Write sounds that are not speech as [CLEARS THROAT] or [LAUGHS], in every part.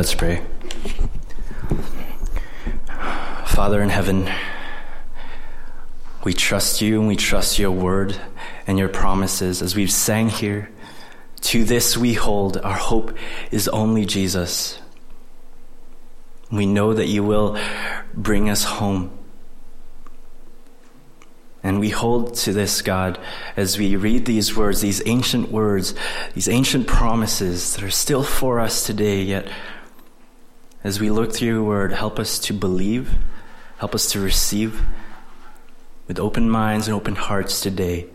Let's pray. Father in heaven, we trust you and we trust your word and your promises as we've sang here. To this we hold. Our hope is only Jesus. We know that you will bring us home. And we hold to this, God, as we read these words, these ancient words, these ancient promises that are still for us today, yet as we look through your word, help us to believe, help us to receive with open minds and open hearts today.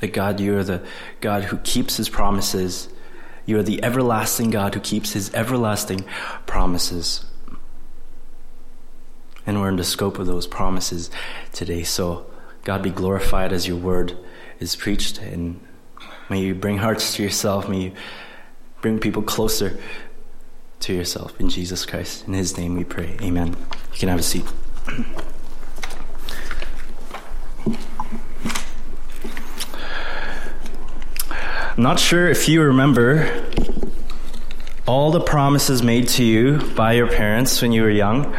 That God, you are the God who keeps his promises. You are the everlasting God who keeps his everlasting promises. And we're in the scope of those promises today. So, God be glorified as your word is preached. And may you bring hearts to yourself. May you bring people closer to yourself in Jesus Christ. In his name we pray. Amen. You can have a seat. Not sure if you remember all the promises made to you by your parents when you were young,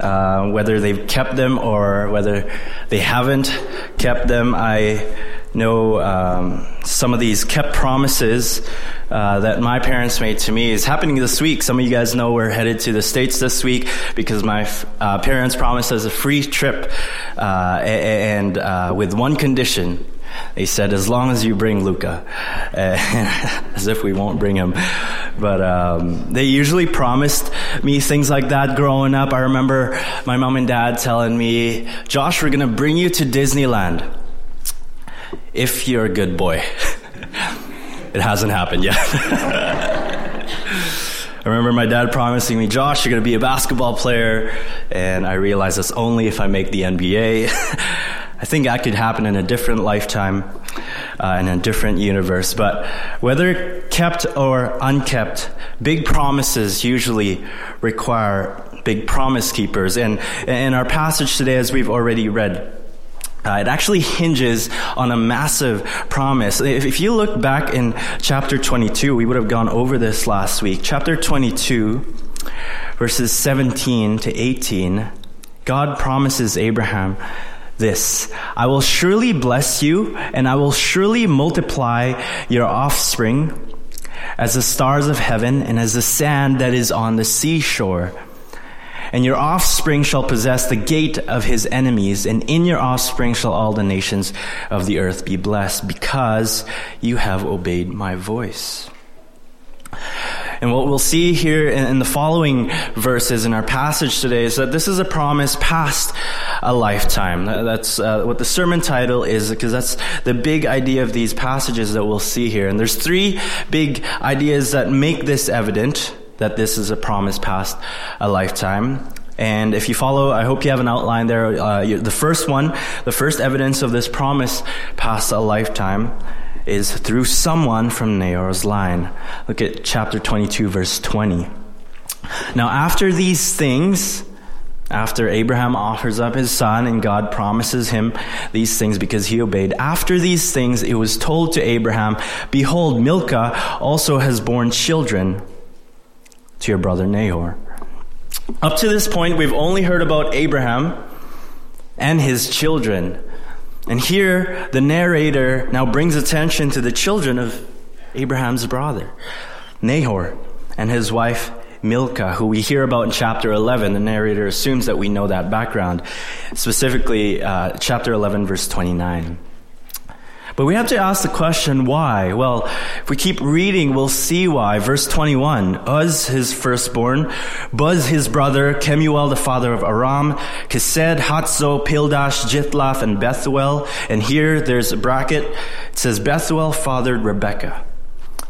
uh, whether they've kept them or whether they haven't kept them. I know um, some of these kept promises uh, that my parents made to me is happening this week. Some of you guys know we're headed to the States this week because my uh, parents promised us a free trip uh, and uh, with one condition. They said, as long as you bring Luca, [LAUGHS] as if we won't bring him. But um, they usually promised me things like that growing up. I remember my mom and dad telling me, Josh, we're going to bring you to Disneyland if you're a good boy. [LAUGHS] it hasn't happened yet. [LAUGHS] I remember my dad promising me, Josh, you're going to be a basketball player. And I realized that's only if I make the NBA. [LAUGHS] I think that could happen in a different lifetime, uh, in a different universe. But whether kept or unkept, big promises usually require big promise keepers. And in our passage today, as we've already read, uh, it actually hinges on a massive promise. If, if, you look back in chapter 22, we would have gone over this last week. Chapter 22, verses 17 to 18, God promises Abraham this I will surely bless you, and I will surely multiply your offspring as the stars of heaven and as the sand that is on the seashore and your offspring shall possess the gate of his enemies, and in your offspring shall all the nations of the earth be blessed, because you have obeyed my voice. And what we'll see here in, the following verses in our passage today is that this is a promise past a lifetime. That's uh, what the sermon title is, because that's the big idea of these passages that we'll see here. And there's three big ideas that make this evident that this is a promise past a lifetime. And if you follow, I hope you have an outline there. Uh, the first one, the first evidence of this promise past a lifetime is through someone from Nahor's line. Look at chapter 22, verse 20. Now, after these things, after Abraham offers up his son and God promises him these things because he obeyed. After these things, it was told to Abraham, Behold, Milcah also has borne children to your brother Nahor. Up to this point, we've only heard about Abraham and his children. And here, the narrator now brings attention to the children of Abraham's brother, Nahor, and his wife, Milcah, who we hear about in chapter 11. The narrator assumes that we know that background, specifically uh, chapter 11, verse 29. But we have to ask the question, why? Well, if we keep reading, we'll see why. Verse 21, Uz, his firstborn, Buz, his brother, Kemuel, the father of Aram, Chesed, Hazo, Pildash, Jithloth, and Bethuel. And here there's a bracket. It says, Bethuel fathered Rebekah.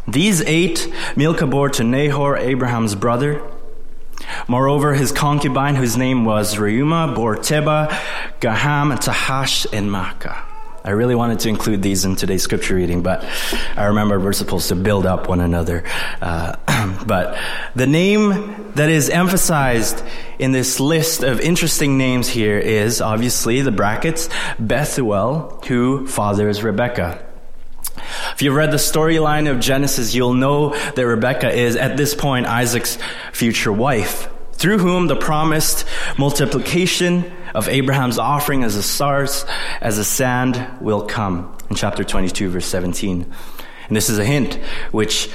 These eight Milcah bore to Nahor, Abraham's brother. Moreover, his concubine, whose name was Reuma, bore Tebah, Gaham, Tahash, and Maacah. I really wanted to include these in today's scripture reading, but I remember we're supposed to build up one another. Uh, [CLEARS THROAT] but the name that is emphasized in this list of interesting names here is obviously the brackets Bethuel, who fathers Rebekah. If you've read the storyline of Genesis, you'll know that Rebecca is, at this point, Isaac's future wife, through whom the promised multiplication of Abraham's offering as the stars, as the sand will come in chapter 22, verse 17. And this is a hint which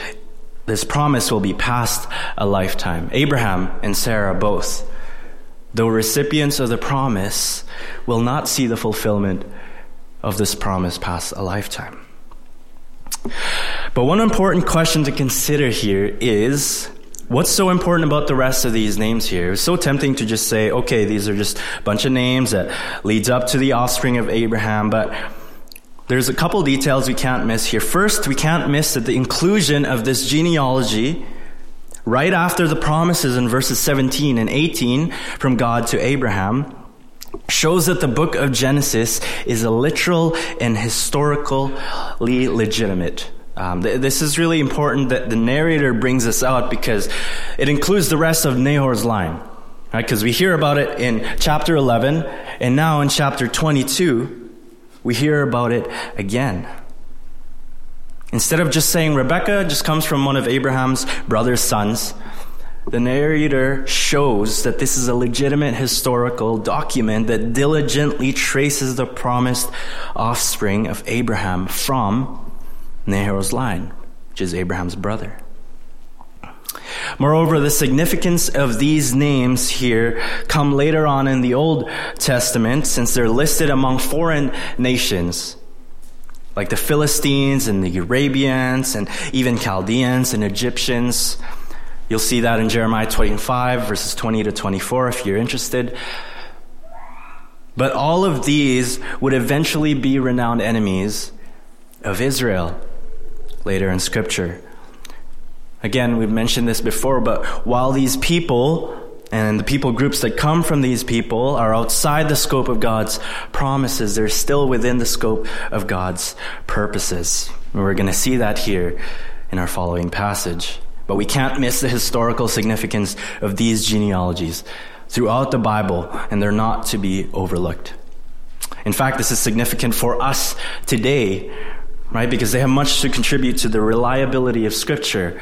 this promise will be past a lifetime. Abraham and Sarah both, though recipients of the promise, will not see the fulfillment of this promise past a lifetime. But one important question to consider here is what's so important about the rest of these names here? It's so tempting to just say, okay, these are just a bunch of names that leads up to the offspring of Abraham, but there's a couple details we can't miss here. First, we can't miss that the inclusion of this genealogy right after the promises in verses 17 and 18 from God to Abraham shows that the book of Genesis is a literal and historically legitimate. Um, th- this is really important that the narrator brings this out because it includes the rest of Nahor's line. Right? Because we hear about it in chapter 11, and now in chapter 22, we hear about it again. Instead of just saying Rebecca just comes from one of Abraham's brother's sons, the narrator shows that this is a legitimate historical document that diligently traces the promised offspring of Abraham from Nahor's line, which is Abraham's brother. Moreover, the significance of these names here come later on in the Old Testament since they're listed among foreign nations like the Philistines and the Arabians and even Chaldeans and Egyptians. You'll see that in Jeremiah 25, verses 20 to 24, if you're interested. But all of these would eventually be renowned enemies of Israel later in Scripture. Again, we've mentioned this before, but while these people and the people groups that come from these people are outside the scope of God's promises, they're still within the scope of God's purposes. And we're going to see that here in our following passage. But we can't miss the historical significance of these genealogies throughout the Bible, and they're not to be overlooked. In fact, this is significant for us today, right? Because they have much to contribute to the reliability of Scripture,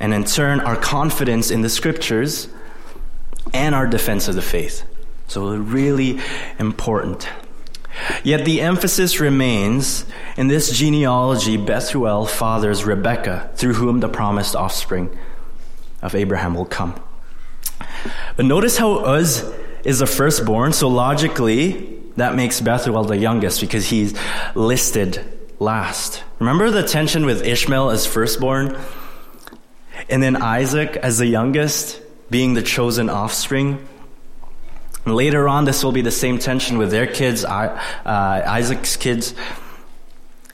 and in turn, our confidence in the Scriptures and our defense of the faith. So, really important. Yet the emphasis remains in this genealogy, Bethuel fathers Rebekah, through whom the promised offspring of Abraham will come. But notice how Uz is the firstborn, so logically, that makes Bethuel the youngest because he's listed last. Remember the tension with Ishmael as firstborn? And then Isaac as the youngest, being the chosen offspring? And later on, this will be the same tension with their kids, uh, Isaac's kids,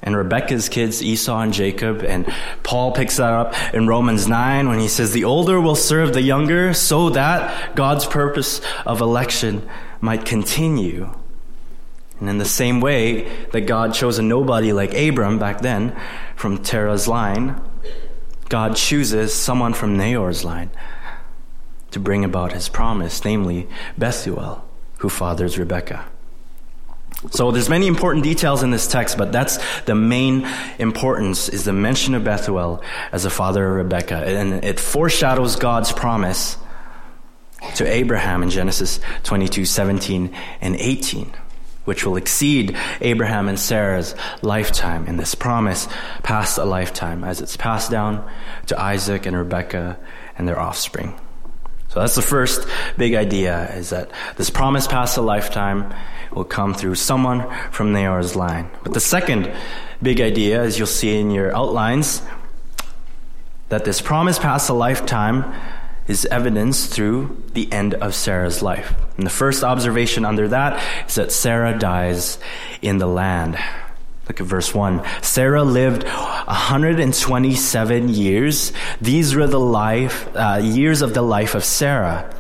and Rebecca's kids, Esau and Jacob. And Paul picks that up in Romans 9 when he says, The older will serve the younger so that God's purpose of election might continue. And in the same way that God chose a nobody like Abram back then from Terah's line, God chooses someone from Nahor's line to bring about his promise, namely Bethuel, who fathers Rebekah. So there's many important details in this text, but that's the main importance is the mention of Bethuel as the father of Rebekah. And it foreshadows God's promise to Abraham in Genesis 22, 17 and 18, which will exceed Abraham and Sarah's lifetime in this promise past a lifetime as it's passed down to Isaac and Rebekah and their offspring. So that's the first big idea is that this promise past a lifetime will come through someone from Nahor's line. But the second big idea, as you'll see in your outlines, that this promise past a lifetime is evidenced through the end of Sarah's life. And the first observation under that is that Sarah dies in the land. Look at verse 1. Sarah lived 127 years. These were the life, uh, years of the life of Sarah.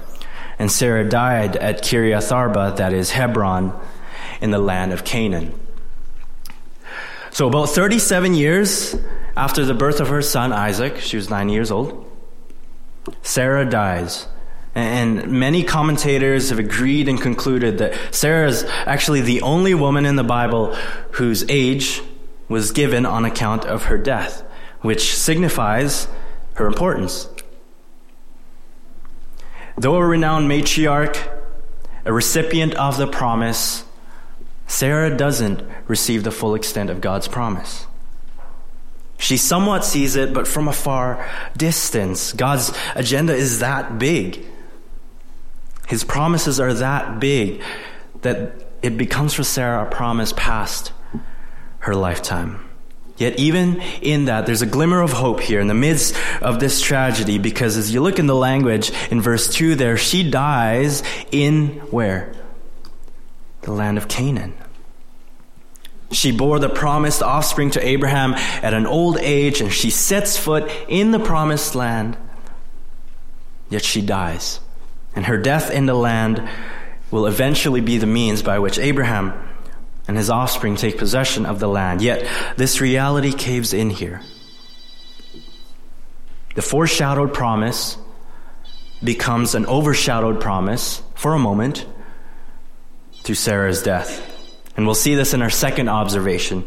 And Sarah died at Kiriath Arba, that is Hebron, in the land of Canaan. So about 37 years after the birth of her son Isaac, she was nine years old, Sarah dies. And many commentators have agreed and concluded that Sarah is actually the only woman in the Bible whose age was given on account of her death, which signifies her importance. Though a renowned matriarch, a recipient of the promise, Sarah doesn't receive the full extent of God's promise. She somewhat sees it, but from a far distance. God's agenda is that big. His promises are that big that it becomes for Sarah a promise past her lifetime. Yet, even in that, there's a glimmer of hope here in the midst of this tragedy because as you look in the language in verse 2 there, she dies in where? The land of Canaan. She bore the promised offspring to Abraham at an old age and she sets foot in the promised land. Yet she dies. And her death in the land will eventually be the means by which Abraham and his offspring take possession of the land. Yet this reality caves in here. The foreshadowed promise becomes an overshadowed promise for a moment through Sarah's death. And we'll see this in our second observation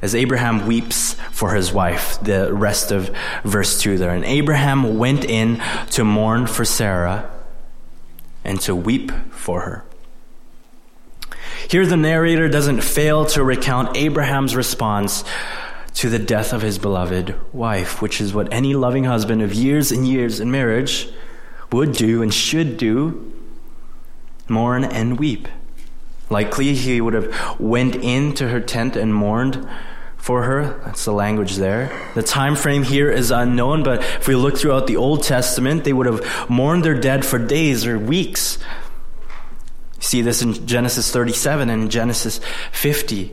as Abraham weeps for his wife, the rest of verse 2 there. And Abraham went in to mourn for Sarah and to weep for her. Here, the narrator doesn't fail to recount Abraham's response to the death of his beloved wife, which is what any loving husband of years and years in marriage would do and should do mourn and weep. Likely, he would have went into her tent and mourned for her. That's the language there. The time frame here is unknown, but if we look throughout the Old Testament, they would have mourned their dead for days or weeks. You see this in Genesis 37 and Genesis 50.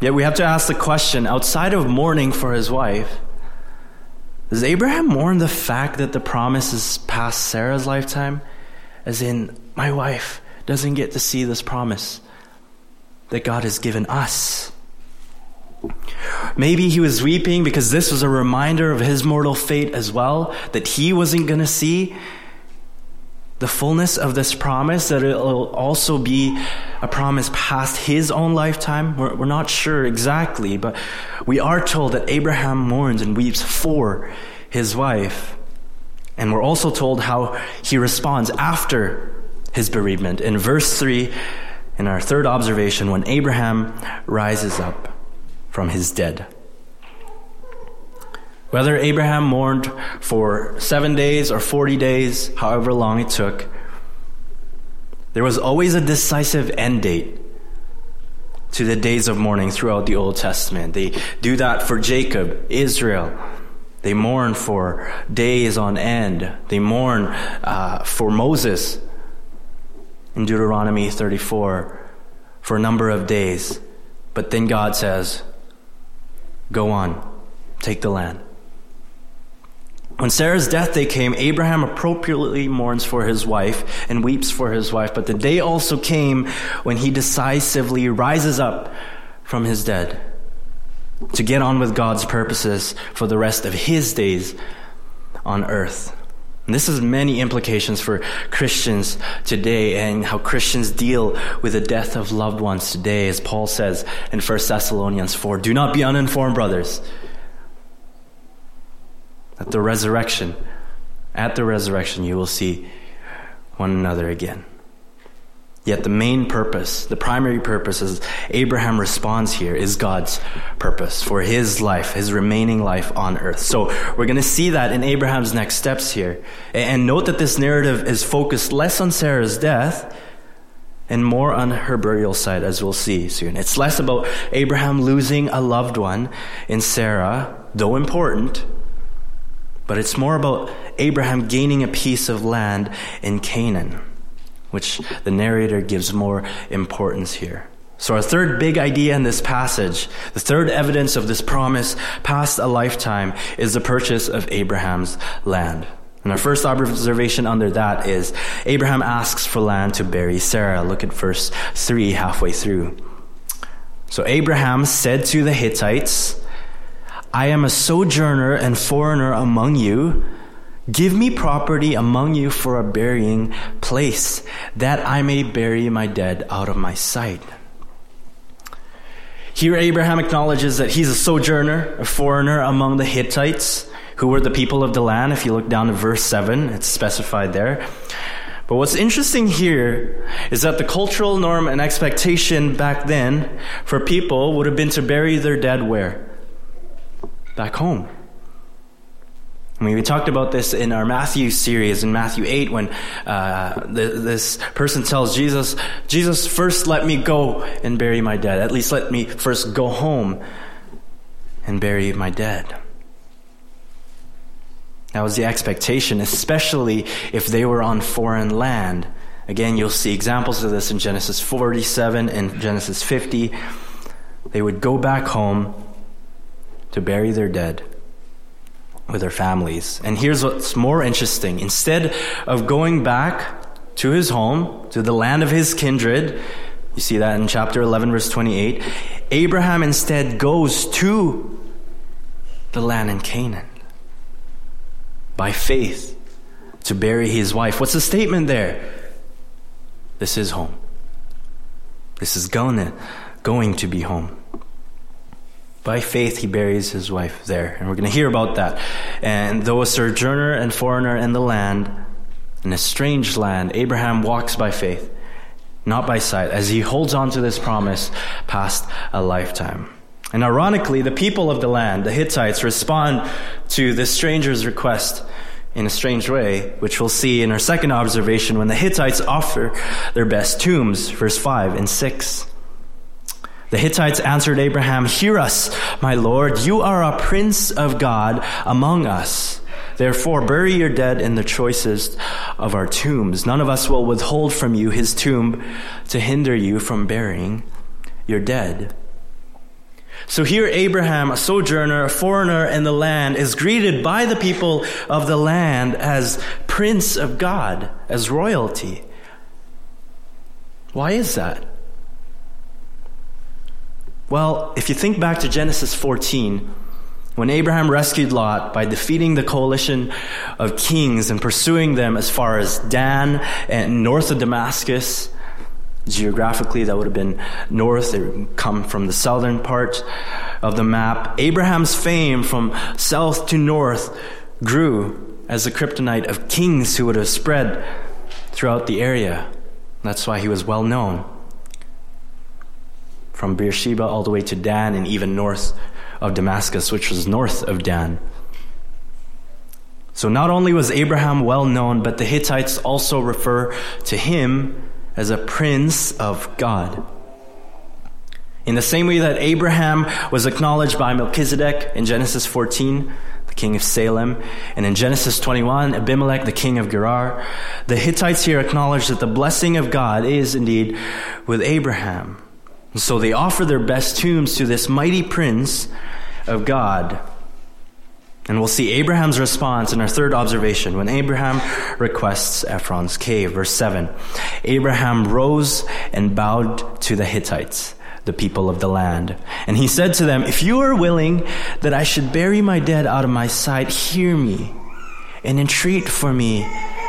Yet we have to ask the question outside of mourning for his wife, does Abraham mourn the fact that the promise is past Sarah's lifetime? As in, my wife doesn't get to see this promise that God has given us. Maybe he was weeping because this was a reminder of his mortal fate as well, that he wasn't going to see the fullness of this promise, that it will also be a promise past his own lifetime. We're, we're not sure exactly, but we are told that Abraham mourns and weeps for his wife. And we're also told how he responds after his bereavement. In verse 3, in our third observation, when Abraham rises up from his dead. Whether Abraham mourned for seven days or 40 days, however long it took, there was always a decisive end date to the days of mourning throughout the Old Testament. They do that for Jacob, Israel. They mourn for days on end. They mourn uh, for Moses in Deuteronomy 34 for a number of days. But then God says, Go on, take the land. When Sarah's death day came, Abraham appropriately mourns for his wife and weeps for his wife. But the day also came when he decisively rises up from his dead to get on with God's purposes for the rest of his days on earth. And this has many implications for Christians today and how Christians deal with the death of loved ones today. As Paul says in 1 Thessalonians 4, do not be uninformed, brothers at the resurrection, at the resurrection, you will see one another again. Yet the main purpose, the primary purpose, as Abraham responds here, is God's purpose for his life, his remaining life on earth. So we're going to see that in Abraham's next steps here. And note that this narrative is focused less on Sarah's death and more on her burial site, as we'll see soon. It's less about Abraham losing a loved one in Sarah, though important, but it's more about Abraham gaining a piece of land in Canaan, which the narrator gives more importance here. So, our third big idea in this passage, the third evidence of this promise past a lifetime, is the purchase of Abraham's land. And our first observation under that is Abraham asks for land to bury Sarah. Look at verse 3 halfway through. So Abraham said to the Hittites, I am a sojourner and foreigner among you. Give me property among you for a burying place, that I may bury my dead out of my sight. Here, Abraham acknowledges that he's a sojourner, a foreigner among the Hittites, who were the people of the land. If you look down to verse 7, it's specified there. But what's interesting here is that the cultural norm and expectation back then for people would have been to bury their dead where? Back home. I mean, we talked about this in our Matthew series in Matthew 8 when uh, this person tells Jesus, Jesus, first let me go and bury my dead. At least let me first go home and bury my dead. That was the expectation, especially if they were on foreign land. Again, you'll see examples of this in Genesis 47 and Genesis 50. They would go back home to bury their dead with their families. And here's what's more interesting. Instead of going back to his home, to the land of his kindred, you see that in chapter 11, verse 28, Abraham instead goes to the land in Canaan by faith to bury his wife. What's the statement there? This is home. This is going to, going to be home. By faith, he buries his wife there. And we're going to hear about that. And though a sojourner and foreigner in the land, in a strange land, Abraham walks by faith, not by sight, as he holds on to this promise past a lifetime. And ironically, the people of the land, the Hittites, respond to this stranger's request in a strange way, which we'll see in our second observation when the Hittites offer their best tombs, verse 5 and 6. The Hittites answered Abraham, Hear us, my Lord, you are a prince of God among us. Therefore, bury your dead in the choicest of our tombs. None of us will withhold from you his tomb to hinder you from burying your dead. So here, Abraham, a sojourner, a foreigner in the land, is greeted by the people of the land as Prince of God, as royalty. Why is that? Well, if you think back to Genesis 14, when Abraham rescued Lot by defeating the coalition of kings and pursuing them as far as Dan and north of Damascus, Geographically, that would have been north. It would come from the southern part of the map. Abraham's fame from south to north grew as a kryptonite of kings who would have spread throughout the area. That's why he was well known. From Beersheba all the way to Dan and even north of Damascus, which was north of Dan. So not only was Abraham well known, but the Hittites also refer to him as a prince of God. In the same way that Abraham was acknowledged by Melchizedek in Genesis 14, the king of Salem, and in Genesis 21, Abimelech, the king of Gerar, the Hittites here acknowledge that the blessing of God is indeed with Abraham. So they offer their best tombs to this mighty prince of God. And we'll see Abraham's response in our third observation when Abraham requests Ephron's cave. Verse 7 Abraham rose and bowed to the Hittites, the people of the land. And he said to them, If you are willing that I should bury my dead out of my sight, hear me and entreat for me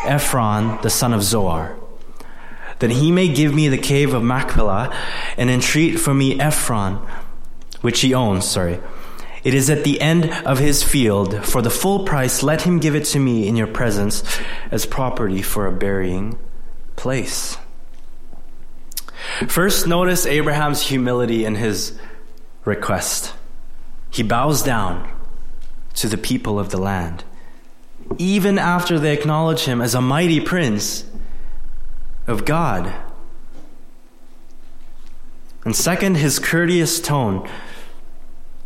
Ephron, the son of Zohar that he may give me the cave of Machpelah and entreat for me Ephron, which he owns, sorry, it is at the end of his field. For the full price, let him give it to me in your presence as property for a burying place. First, notice Abraham's humility in his request. He bows down to the people of the land, even after they acknowledge him as a mighty prince of God. And second, his courteous tone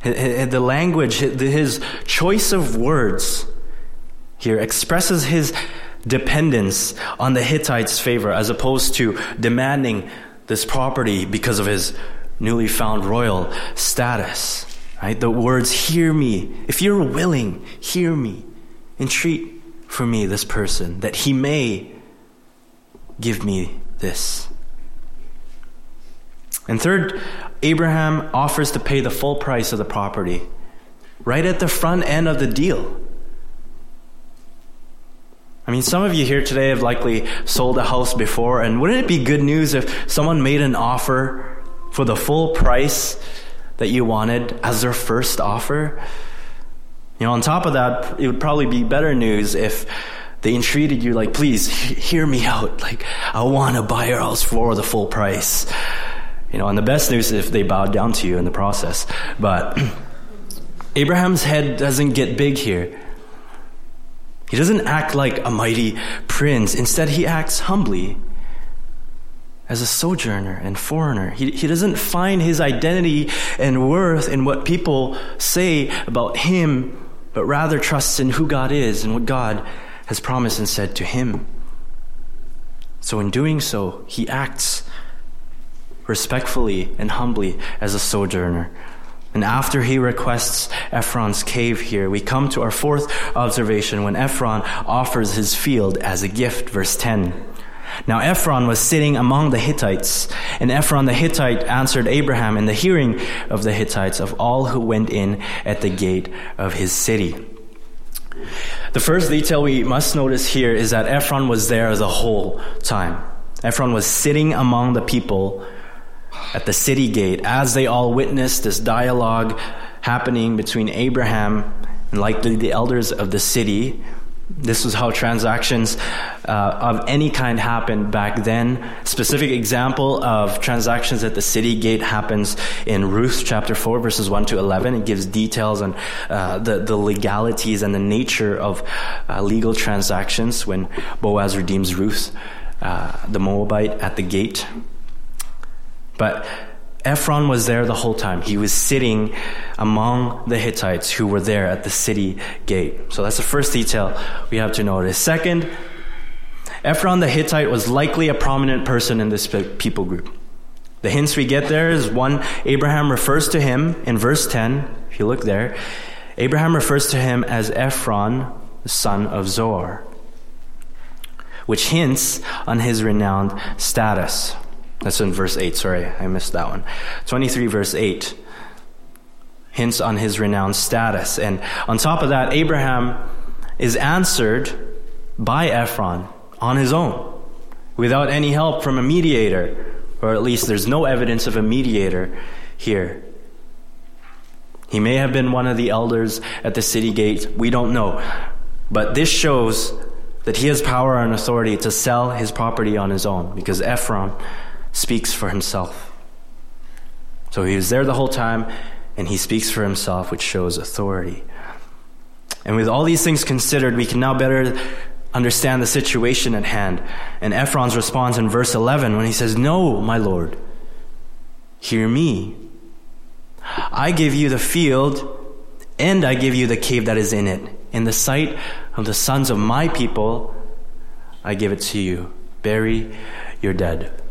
the language, his choice of words here expresses his dependence on the Hittites' favor as opposed to demanding this property because of his newly found royal status. Right? The words, hear me. If you're willing, hear me. Entreat for me this person that he may give me this. And third, Abraham offers to pay the full price of the property right at the front end of the deal. I mean, some of you here today have likely sold a house before, and wouldn't it be good news if someone made an offer for the full price that you wanted as their first offer? You know, on top of that, it would probably be better news if they entreated you, like, please hear me out. Like, I want to buy your house for the full price. You know, and the best news is if they bowed down to you in the process. But [CLEARS THROAT] Abraham's head doesn't get big here. He doesn't act like a mighty prince. Instead, he acts humbly as a sojourner and foreigner. He, he doesn't find his identity and worth in what people say about him, but rather trusts in who God is and what God has promised and said to him. So, in doing so, he acts respectfully and humbly as a sojourner. And after he requests Ephron's cave here, we come to our fourth observation when Ephron offers his field as a gift, verse 10. Now Ephron was sitting among the Hittites, and Ephron the Hittite answered Abraham in the hearing of the Hittites of all who went in at the gate of his city. The first detail we must notice here is that Ephron was there the whole time. Ephron was sitting among the people at the city gate as they all witnessed this dialogue happening between Abraham and likely the elders of the city. This was how transactions uh, of any kind happened back then. Specific example of transactions at the city gate happens in Ruth chapter 4 verses 1 to 11. It gives details on uh, the, the legalities and the nature of uh, legal transactions when Boaz redeems Ruth, uh, the Moabite, at the gate. But Ephron was there the whole time. He was sitting among the Hittites who were there at the city gate. So that's the first detail we have to notice. Second, Ephron the Hittite was likely a prominent person in this people group. The hints we get there is one, Abraham refers to him in verse 10, if you look there. Abraham refers to him as Ephron, the son of Zohar, which hints on his renowned status. That's in verse 8. Sorry, I missed that one. 23, verse 8 hints on his renowned status. And on top of that, Abraham is answered by Ephron on his own without any help from a mediator, or at least there's no evidence of a mediator here. He may have been one of the elders at the city gate. We don't know. But this shows that he has power and authority to sell his property on his own because Ephron speaks for himself. So he was there the whole time, and he speaks for himself, which shows authority. And with all these things considered, we can now better understand the situation at hand. And Ephron's response in verse 11 when he says, No, my Lord, hear me. I give you the field, and I give you the cave that is in it. In the sight of the sons of my people, I give it to you. Bury your dead.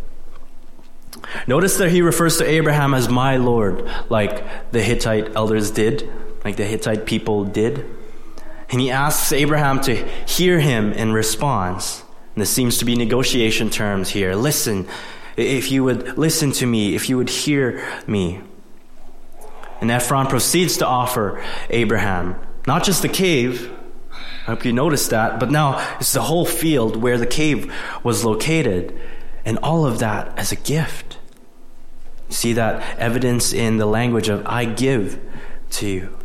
Notice that he refers to Abraham as my Lord, like the Hittite elders did, like the Hittite people did. And he asks Abraham to hear him in response. And this seems to be negotiation terms here. Listen, if you would listen to me, if you would hear me. And Ephron proceeds to offer Abraham not just the cave, I hope you noticed that, but now it's the whole field where the cave was located, and all of that as a gift. See that evidence in the language of I give to you.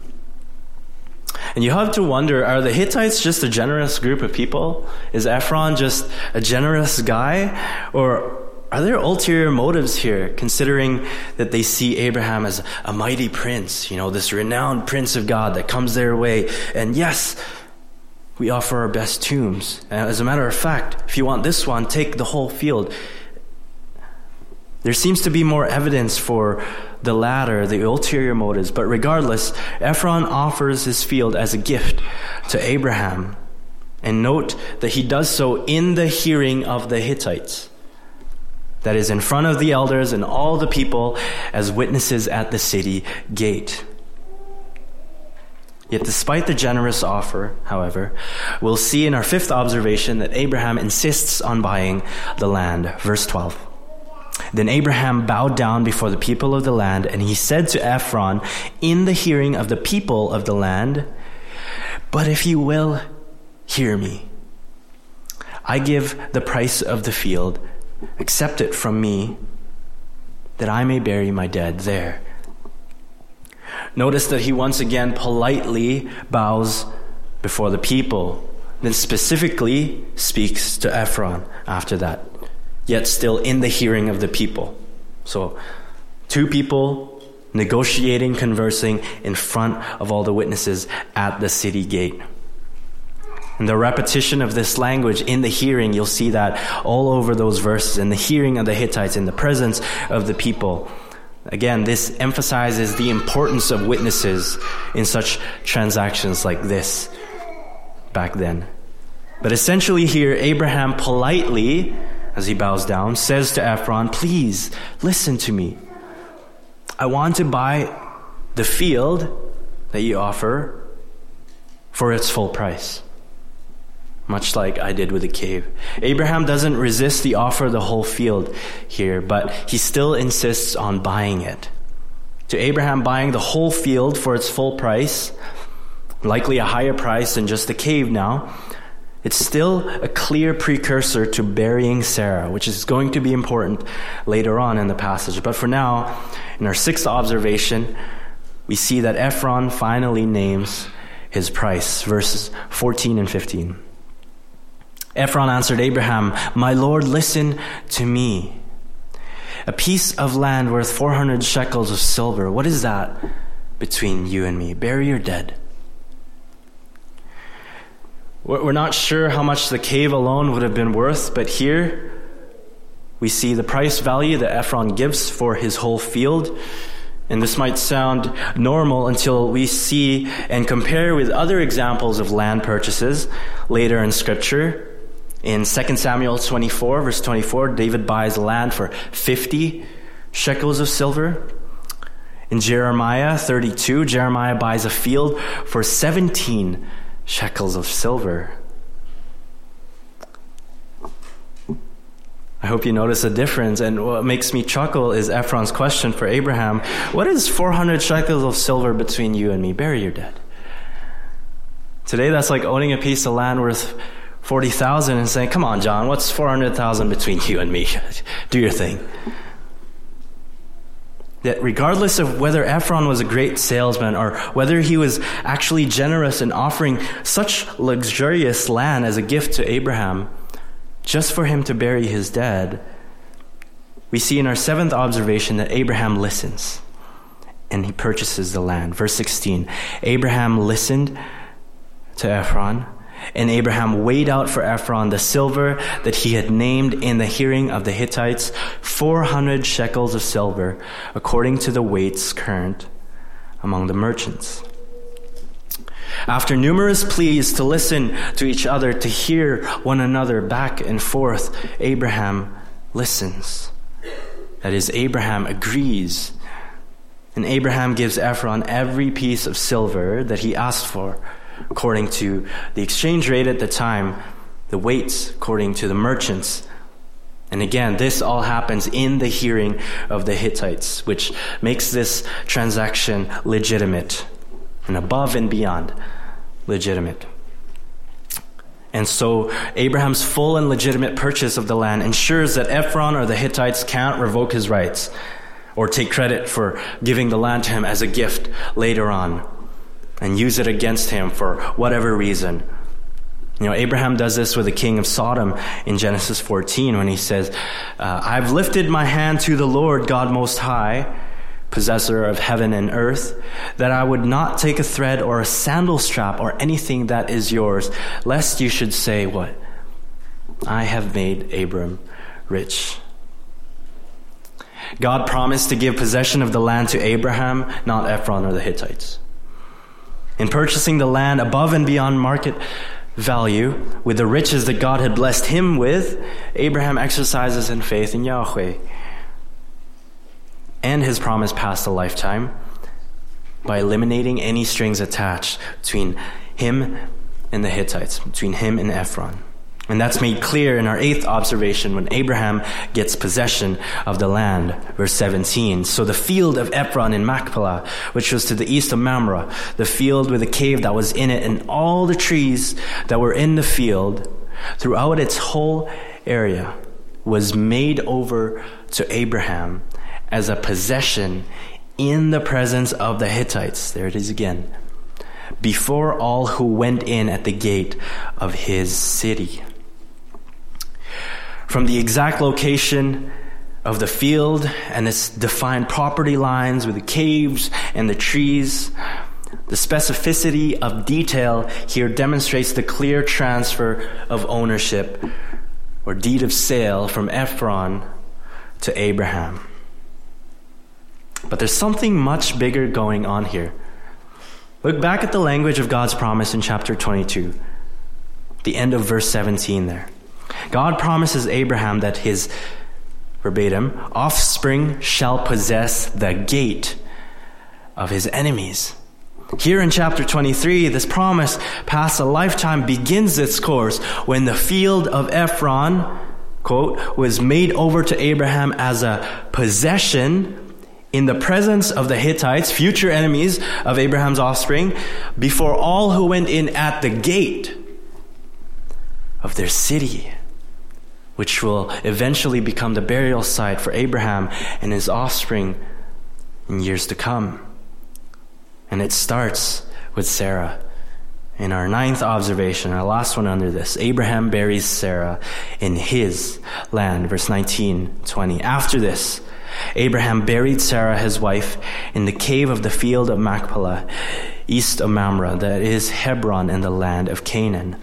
And you have to wonder are the Hittites just a generous group of people? Is Ephron just a generous guy? Or are there ulterior motives here, considering that they see Abraham as a mighty prince, you know, this renowned prince of God that comes their way? And yes, we offer our best tombs. As a matter of fact, if you want this one, take the whole field. There seems to be more evidence for the latter, the ulterior motives, but regardless, Ephron offers his field as a gift to Abraham. And note that he does so in the hearing of the Hittites. That is, in front of the elders and all the people as witnesses at the city gate. Yet, despite the generous offer, however, we'll see in our fifth observation that Abraham insists on buying the land. Verse 12. Then Abraham bowed down before the people of the land, and he said to Ephron, in the hearing of the people of the land, But if you will, hear me. I give the price of the field, accept it from me, that I may bury my dead there. Notice that he once again politely bows before the people, then specifically speaks to Ephron after that, yet still in the hearing of the people. So, two people negotiating, conversing in front of all the witnesses at the city gate. And the repetition of this language in the hearing, you'll see that all over those verses, in the hearing of the Hittites, in the presence of the people. Again, this emphasizes the importance of witnesses in such transactions like this back then. But essentially, here, Abraham politely, as he bows down, says to Ephron, Please listen to me. I want to buy the field that you offer for its full price. Much like I did with the cave. Abraham doesn't resist the offer of the whole field here, but he still insists on buying it. To Abraham, buying the whole field for its full price, likely a higher price than just the cave now, it's still a clear precursor to burying Sarah, which is going to be important later on in the passage. But for now, in our sixth observation, we see that Ephron finally names his price, verses 14 and 15. Ephron answered Abraham, My Lord, listen to me. A piece of land worth 400 shekels of silver. What is that between you and me? Bury your dead. We're not sure how much the cave alone would have been worth, but here we see the price value that Ephron gives for his whole field. And this might sound normal until we see and compare with other examples of land purchases later in Scripture. In 2 Samuel 24, verse 24, David buys land for 50 shekels of silver. In Jeremiah 32, Jeremiah buys a field for 17 shekels of silver. I hope you notice a difference. And what makes me chuckle is Ephron's question for Abraham What is 400 shekels of silver between you and me? Bury your dead. Today, that's like owning a piece of land worth 40,000 and saying, Come on, John, what's 400,000 between you and me? [LAUGHS] Do your thing that regardless of whether Ephron was a great salesman or whether he was actually generous in offering such luxurious land as a gift to Abraham, just for him to bury his dead, we see in our seventh observation that Abraham listens and he purchases the land. Verse 16 Abraham listened to Ephron and Abraham weighed out for Ephron the silver that he had named in the hearing of the Hittites, 400 shekels of silver, according to the weights current among the merchants. After numerous pleas to listen to each other, to hear one another back and forth, Abraham listens. That is, Abraham agrees. And Abraham gives Ephron every piece of silver that he asked for according to the exchange rate at the time, the weights according to the merchants. And again, this all happens in the hearing of the Hittites, which makes this transaction legitimate and above and beyond legitimate. And so Abraham's full and legitimate purchase of the land ensures that Ephron or the Hittites can't revoke his rights or take credit for giving the land to him as a gift later on and use it against him for whatever reason. You know, Abraham does this with the king of Sodom in Genesis 14 when he says, uh, I've lifted my hand to the Lord God Most High, possessor of heaven and earth, that I would not take a thread or a sandal strap or anything that is yours, lest you should say, What? I have made Abram rich. God promised to give possession of the land to Abraham, not Ephron or the Hittites. In purchasing the land above and beyond market value with the riches that God had blessed him with, Abraham exercises in faith in Yahweh and his promise passed a lifetime by eliminating any strings attached between him and the Hittites, between him and Ephron. And that's made clear in our eighth observation when Abraham gets possession of the land, verse 17. So the field of Ephron in Machpelah, which was to the east of Mamre, the field with the cave that was in it, and all the trees that were in the field throughout its whole area, was made over to Abraham as a possession in the presence of the Hittites. There it is again. Before all who went in at the gate of his city. From the exact location of the field and its defined property lines with the caves and the trees, the specificity of detail here demonstrates the clear transfer of ownership or deed of sale from Ephron to Abraham. But there's something much bigger going on here. Look back at the language of God's promise in chapter 22, the end of verse 17 there. God promises Abraham that his, verbatim, offspring shall possess the gate of his enemies. Here in chapter 23, this promise past a lifetime begins its course when the field of Ephron, quote, was made over to Abraham as a possession in the presence of the Hittites, future enemies of Abraham's offspring, before all who went in at the gate of their city, which will eventually become the burial site for Abraham and his offspring in years to come. And it starts with Sarah. In our ninth observation, our last one under this, Abraham buries Sarah in his land, verse 19, 20. After this, Abraham buried Sarah, his wife, in the cave of the field of Machpelah, east of Mamre, that is Hebron in the land of Canaan.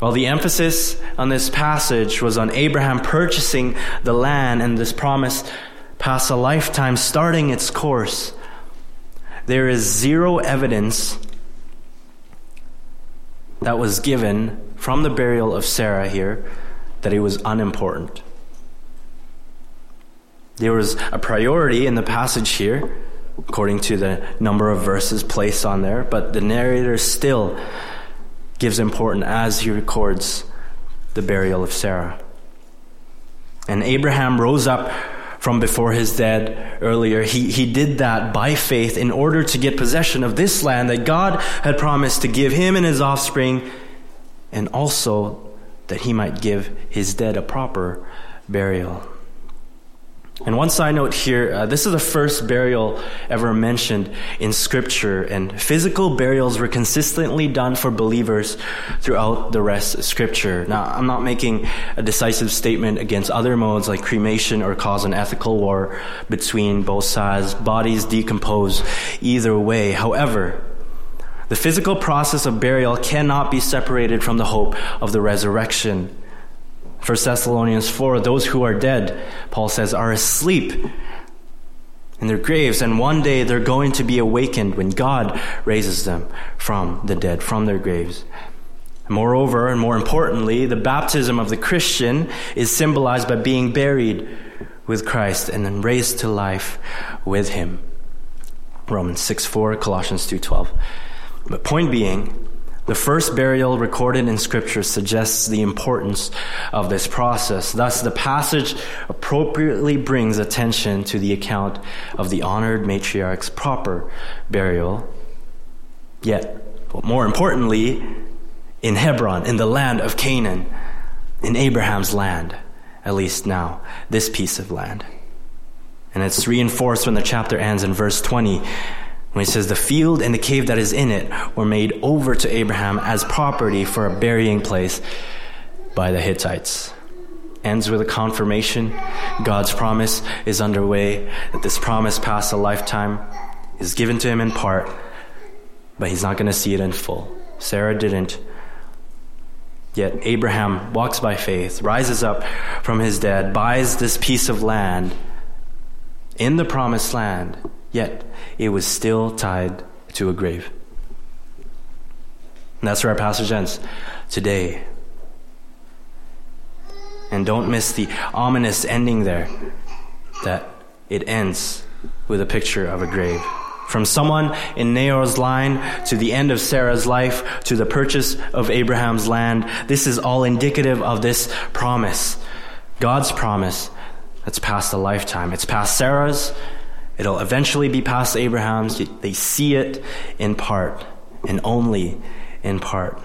While the emphasis on this passage was on Abraham purchasing the land and this promise past a lifetime starting its course, there is zero evidence that was given from the burial of Sarah here that it was unimportant. There was a priority in the passage here, according to the number of verses placed on there, but the narrator still gives importance as he records the burial of Sarah. And Abraham rose up from before his dead earlier. He, he did that by faith in order to get possession of this land that God had promised to give him and his offspring, and also that he might give his dead a proper burial. And one side note here uh, this is the first burial ever mentioned in Scripture, and physical burials were consistently done for believers throughout the rest of Scripture. Now, I'm not making a decisive statement against other modes like cremation or cause an ethical war between both sides. Bodies decompose either way. However, the physical process of burial cannot be separated from the hope of the resurrection. 1 Thessalonians 4 those who are dead, Paul says, are asleep in their graves, and one day they're going to be awakened when God raises them from the dead, from their graves. Moreover, and more importantly, the baptism of the Christian is symbolized by being buried with Christ and then raised to life with him. Romans 6 4, Colossians 2 12. But point being, the first burial recorded in Scripture suggests the importance of this process. Thus, the passage appropriately brings attention to the account of the honored matriarch's proper burial. Yet, more importantly, in Hebron, in the land of Canaan, in Abraham's land, at least now, this piece of land. And it's reinforced when the chapter ends in verse 20 when he says, The field and the cave that is in it were made over to Abraham as property for a burying place by the Hittites. Ends with a confirmation. God's promise is underway, that this promise past a lifetime is given to him in part, but he's not going to see it in full. Sarah didn't. Yet Abraham walks by faith, rises up from his dead, buys this piece of land in the promised land Yet it was still tied to a grave. And that's where our passage ends today. And don't miss the ominous ending there that it ends with a picture of a grave. From someone in Nahor's line to the end of Sarah's life to the purchase of Abraham's land, this is all indicative of this promise. God's promise that's past a lifetime. It's past Sarah's, It'll eventually be past Abraham's. They see it in part and only in part.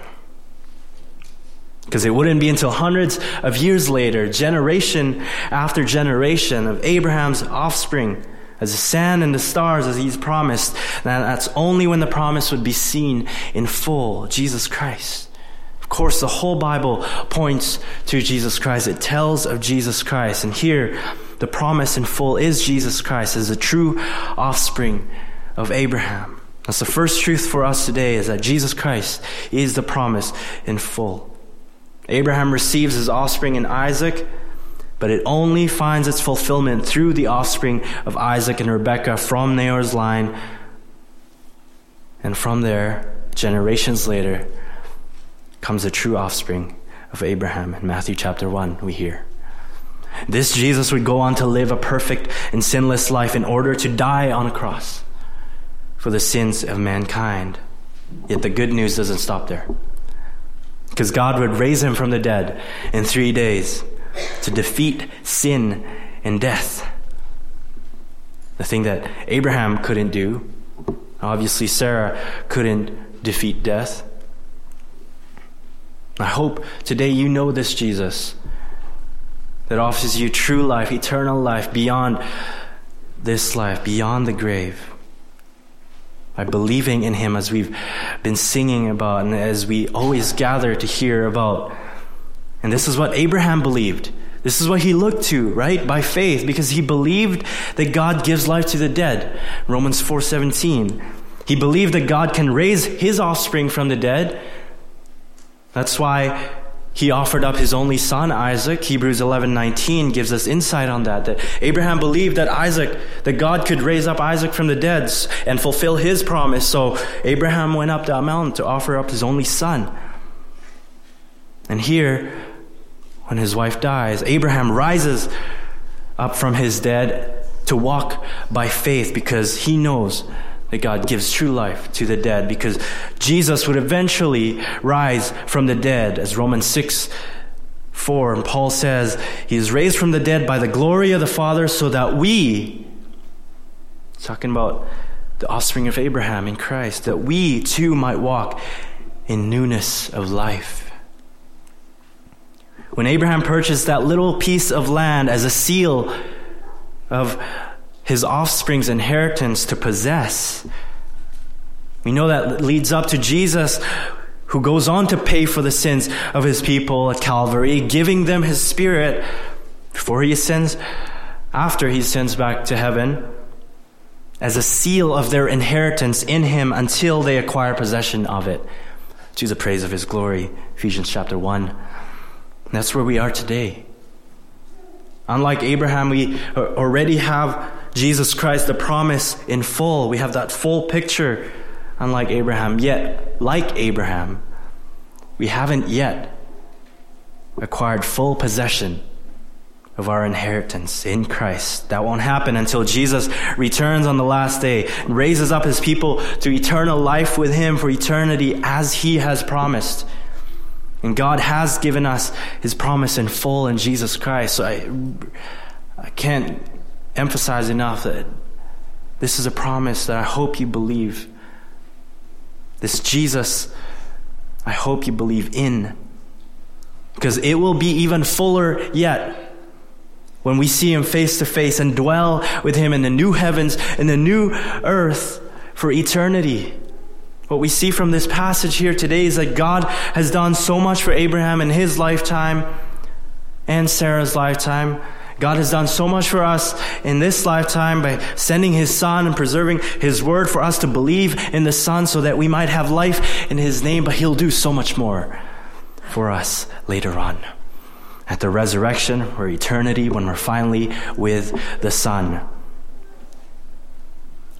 Because it wouldn't be until hundreds of years later, generation after generation of Abraham's offspring as the sand and the stars as he's promised. And that's only when the promise would be seen in full, Jesus Christ. Of course, the whole Bible points to Jesus Christ. It tells of Jesus Christ. And here, the promise in full is Jesus Christ as the true offspring of Abraham. That's the first truth for us today is that Jesus Christ is the promise in full. Abraham receives his offspring in Isaac, but it only finds its fulfillment through the offspring of Isaac and Rebekah from Nahor's line. And from there, generations later, comes the true offspring of Abraham. In Matthew chapter 1, we hear. This Jesus would go on to live a perfect and sinless life in order to die on a cross for the sins of mankind. Yet the good news doesn't stop there. Because God would raise him from the dead in three days to defeat sin and death. The thing that Abraham couldn't do. Obviously, Sarah couldn't defeat death. I hope today you know this Jesus that offers you true life, eternal life beyond this life, beyond the grave by believing in Him as we've been singing about and as we always gather to hear about. And this is what Abraham believed. This is what he looked to, right? By faith, because he believed that God gives life to the dead. Romans 4:17. He believed that God can raise his offspring from the dead. That's why he offered up his only son, Isaac. Hebrews 11:19 gives us insight on that. That Abraham believed that Isaac, that God could raise up Isaac from the dead and fulfill his promise. So Abraham went up that mountain to offer up his only son. And here, when his wife dies, Abraham rises up from his dead to walk by faith because he knows that God gives true life to the dead because Jesus would eventually rise from the dead, as Romans 6 4. And Paul says, He is raised from the dead by the glory of the Father so that we, talking about the offspring of Abraham in Christ, that we too might walk in newness of life. When Abraham purchased that little piece of land as a seal of his offspring's inheritance to possess. We know that leads up to Jesus, who goes on to pay for the sins of his people at Calvary, giving them his spirit before he ascends, after he ascends back to heaven, as a seal of their inheritance in him until they acquire possession of it to the praise of his glory. Ephesians chapter 1. And that's where we are today. Unlike Abraham, we already have Jesus Christ, the promise in full. We have that full picture, unlike Abraham. Yet, like Abraham, we haven't yet acquired full possession of our inheritance in Christ. That won't happen until Jesus returns on the last day and raises up his people to eternal life with him for eternity as he has promised. And God has given us his promise in full in Jesus Christ. So I, I can't emphasize enough that this is a promise that I hope you believe. This Jesus, I hope you believe in. Because it will be even fuller yet when we see Him face to face and dwell with Him in the new heavens and the new earth for eternity. What we see from this passage here today is that God has done so much for Abraham in his lifetime and Sarah's lifetime God has done so much for us in this lifetime by sending His Son and preserving His Word for us to believe in the Son so that we might have life in His name, but He'll do so much more for us later on. At the resurrection or eternity when we're finally with the Son.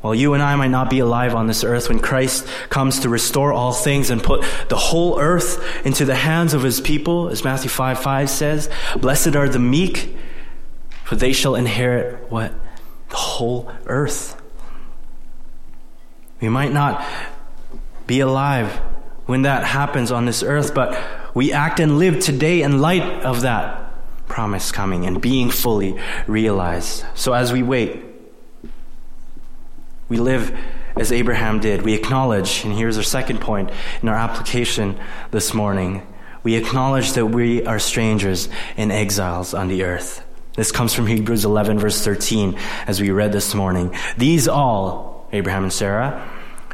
While you and I might not be alive on this earth, when Christ comes to restore all things and put the whole earth into the hands of his people, as Matthew 5 5 says, blessed are the meek, for they shall inherit what? The whole earth. We might not be alive when that happens on this earth, but we act and live today in light of that promise coming and being fully realized. So as we wait, we live as Abraham did. We acknowledge, and here's our second point in our application this morning we acknowledge that we are strangers and exiles on the earth. This comes from Hebrews 11, verse 13, as we read this morning. These all, Abraham and Sarah,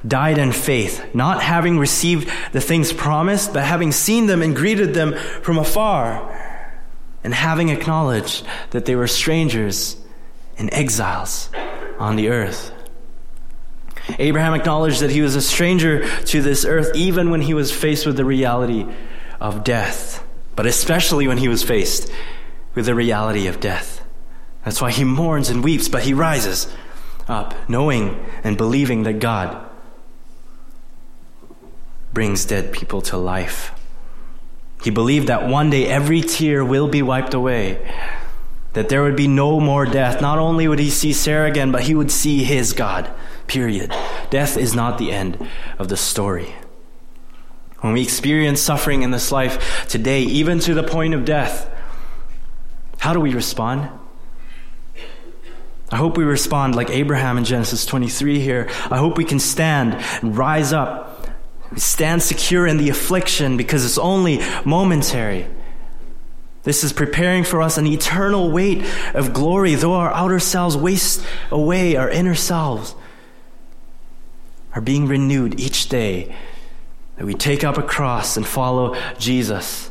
died in faith, not having received the things promised, but having seen them and greeted them from afar, and having acknowledged that they were strangers and exiles on the earth. Abraham acknowledged that he was a stranger to this earth even when he was faced with the reality of death, but especially when he was faced with the reality of death. That's why he mourns and weeps, but he rises up, knowing and believing that God brings dead people to life. He believed that one day every tear will be wiped away, that there would be no more death. Not only would he see Sarah again, but he would see his God, period. Death is not the end of the story. When we experience suffering in this life today, even to the point of death, how do we respond? I hope we respond like Abraham in Genesis 23 here. I hope we can stand and rise up stand secure in the affliction because it's only momentary. This is preparing for us an eternal weight of glory. Though our outer selves waste away, our inner selves are being renewed each day. That we take up a cross and follow Jesus.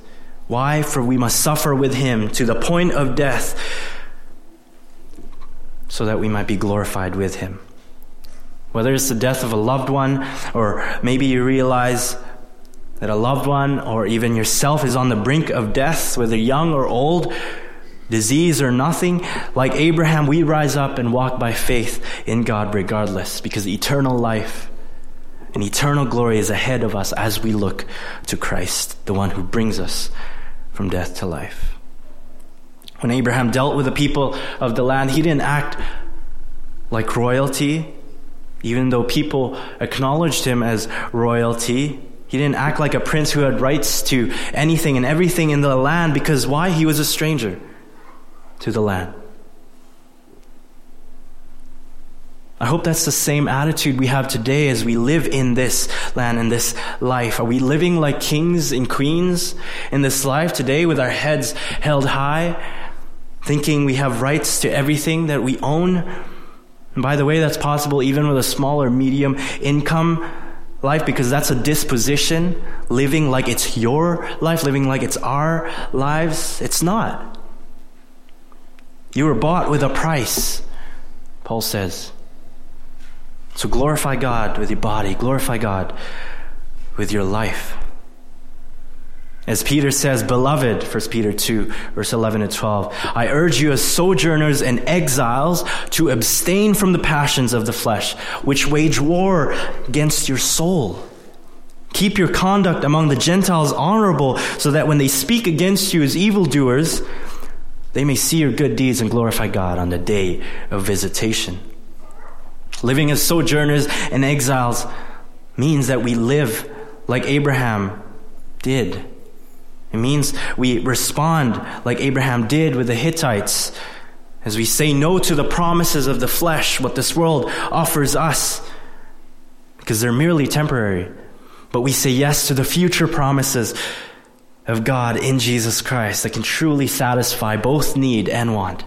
Why? For we must suffer with him to the point of death so that we might be glorified with him. Whether it's the death of a loved one, or maybe you realize that a loved one or even yourself is on the brink of death, whether young or old, disease or nothing, like Abraham, we rise up and walk by faith in God regardless, because eternal life and eternal glory is ahead of us as we look to Christ, the one who brings us from death to life. When Abraham dealt with the people of the land, he didn't act like royalty even though people acknowledged him as royalty, he didn't act like a prince who had rights to anything and everything in the land because why? He was a stranger to the land. I hope that's the same attitude we have today as we live in this land and this life. Are we living like kings and queens in this life today with our heads held high, thinking we have rights to everything that we own? And by the way, that's possible even with a small or medium income life because that's a disposition, living like it's your life, living like it's our lives. It's not. You were bought with a price, Paul says. So glorify God with your body, glorify God with your life. As Peter says, Beloved, 1 Peter 2, verse 11 and 12, I urge you as sojourners and exiles to abstain from the passions of the flesh, which wage war against your soul. Keep your conduct among the Gentiles honorable, so that when they speak against you as evildoers, they may see your good deeds and glorify God on the day of visitation. Living as sojourners and exiles means that we live like Abraham did it means we respond like Abraham did with the Hittites as we say no to the promises of the flesh, what this world offers us, because they're merely temporary. But we say yes to the future promises of God in Jesus Christ that can truly satisfy both need and want.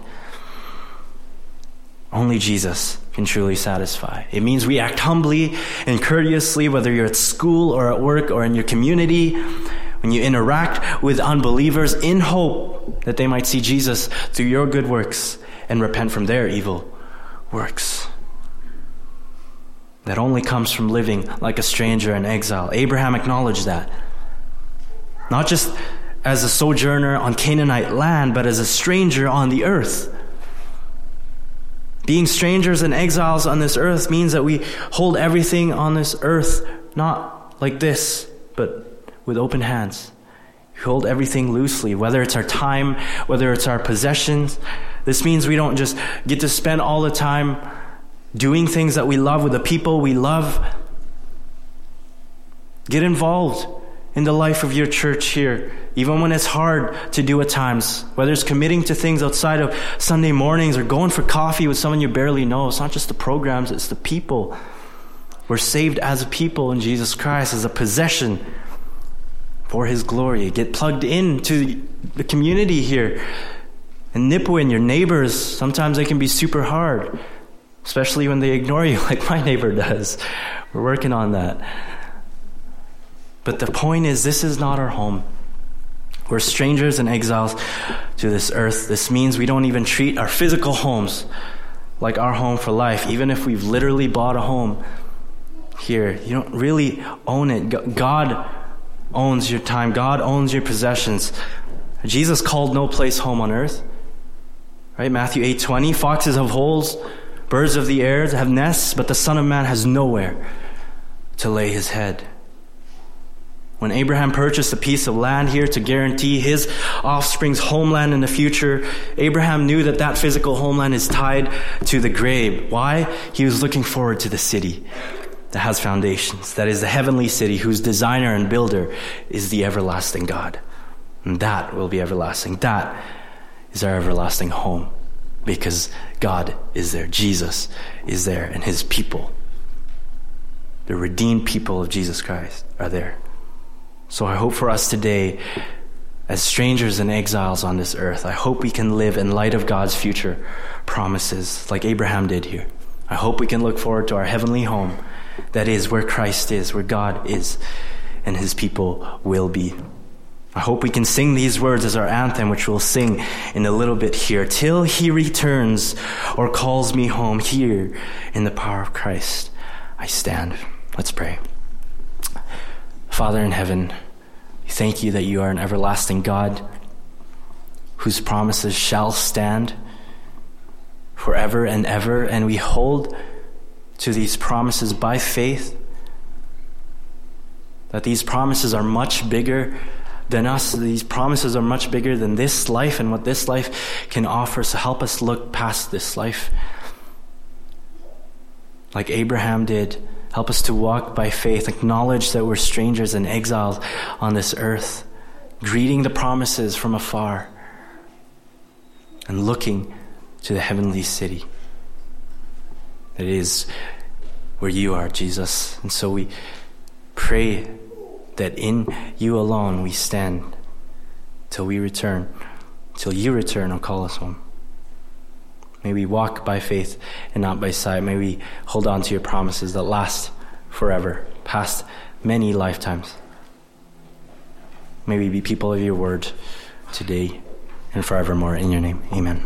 Only Jesus can truly satisfy. It means we act humbly and courteously, whether you're at school or at work or in your community when you interact with unbelievers in hope that they might see Jesus through your good works and repent from their evil works. That only comes from living like a stranger in exile. Abraham acknowledged that. Not just as a sojourner on Canaanite land, but as a stranger on the earth. Being strangers and exiles on this earth means that we hold everything on this earth not like this, but with open hands. We hold everything loosely, whether it's our time, whether it's our possessions. This means we don't just get to spend all the time doing things that we love with the people we love. Get involved in the life of your church here, even when it's hard to do at times, whether it's committing to things outside of Sunday mornings or going for coffee with someone you barely know. It's not just the programs, it's the people. We're saved as a people in Jesus Christ, as a possession for His glory. Get plugged into the community here. And Nipawin, your neighbors, sometimes they can be super hard, especially when they ignore you, [LAUGHS] like my neighbor does. We're working on that. But the point is, this is not our home. We're strangers and exiles to this earth. This means we don't even treat our physical homes like our home for life, even if we've literally bought a home here. You don't really own it. God owns your time, God owns your possessions. Jesus called no place home on earth. Right? Matthew 8:20, foxes have holes, birds of the air have nests, but the son of man has nowhere to lay his head. When Abraham purchased a piece of land here to guarantee his offspring's homeland in the future, Abraham knew that that physical homeland is tied to the grave. Why? He was looking forward to the city that has foundations, that is the heavenly city whose designer and builder is the everlasting God. And that will be everlasting. That is our everlasting home because God is there. Jesus is there, and his people, the redeemed people of Jesus Christ, are there. So I hope for us today, as strangers and exiles on this earth, I hope we can live in light of God's future promises, like Abraham did here. I hope we can look forward to our heavenly home, that is, where Christ is, where God is, and his people will be. I hope we can sing these words as our anthem, which we'll sing in a little bit here. Till he returns or calls me home here in the power of Christ, I stand. Let's pray. Father in heaven, we thank you that you are an everlasting God whose promises shall stand forever and ever, and we hold to these promises by faith. That these promises are much bigger than us. These promises are much bigger than this life and what this life can offer. So help us look past this life. Like Abraham did, help us to walk by faith, acknowledge that we're strangers and exiles on this earth, greeting the promises from afar, and looking to the heavenly city. That is where you are, Jesus. And so we pray that in you alone we stand till we return, till you return and call us home. May we walk by faith and not by sight. May we hold on to your promises that last forever, past many lifetimes. May we be people of your word today and forevermore. In your name, amen.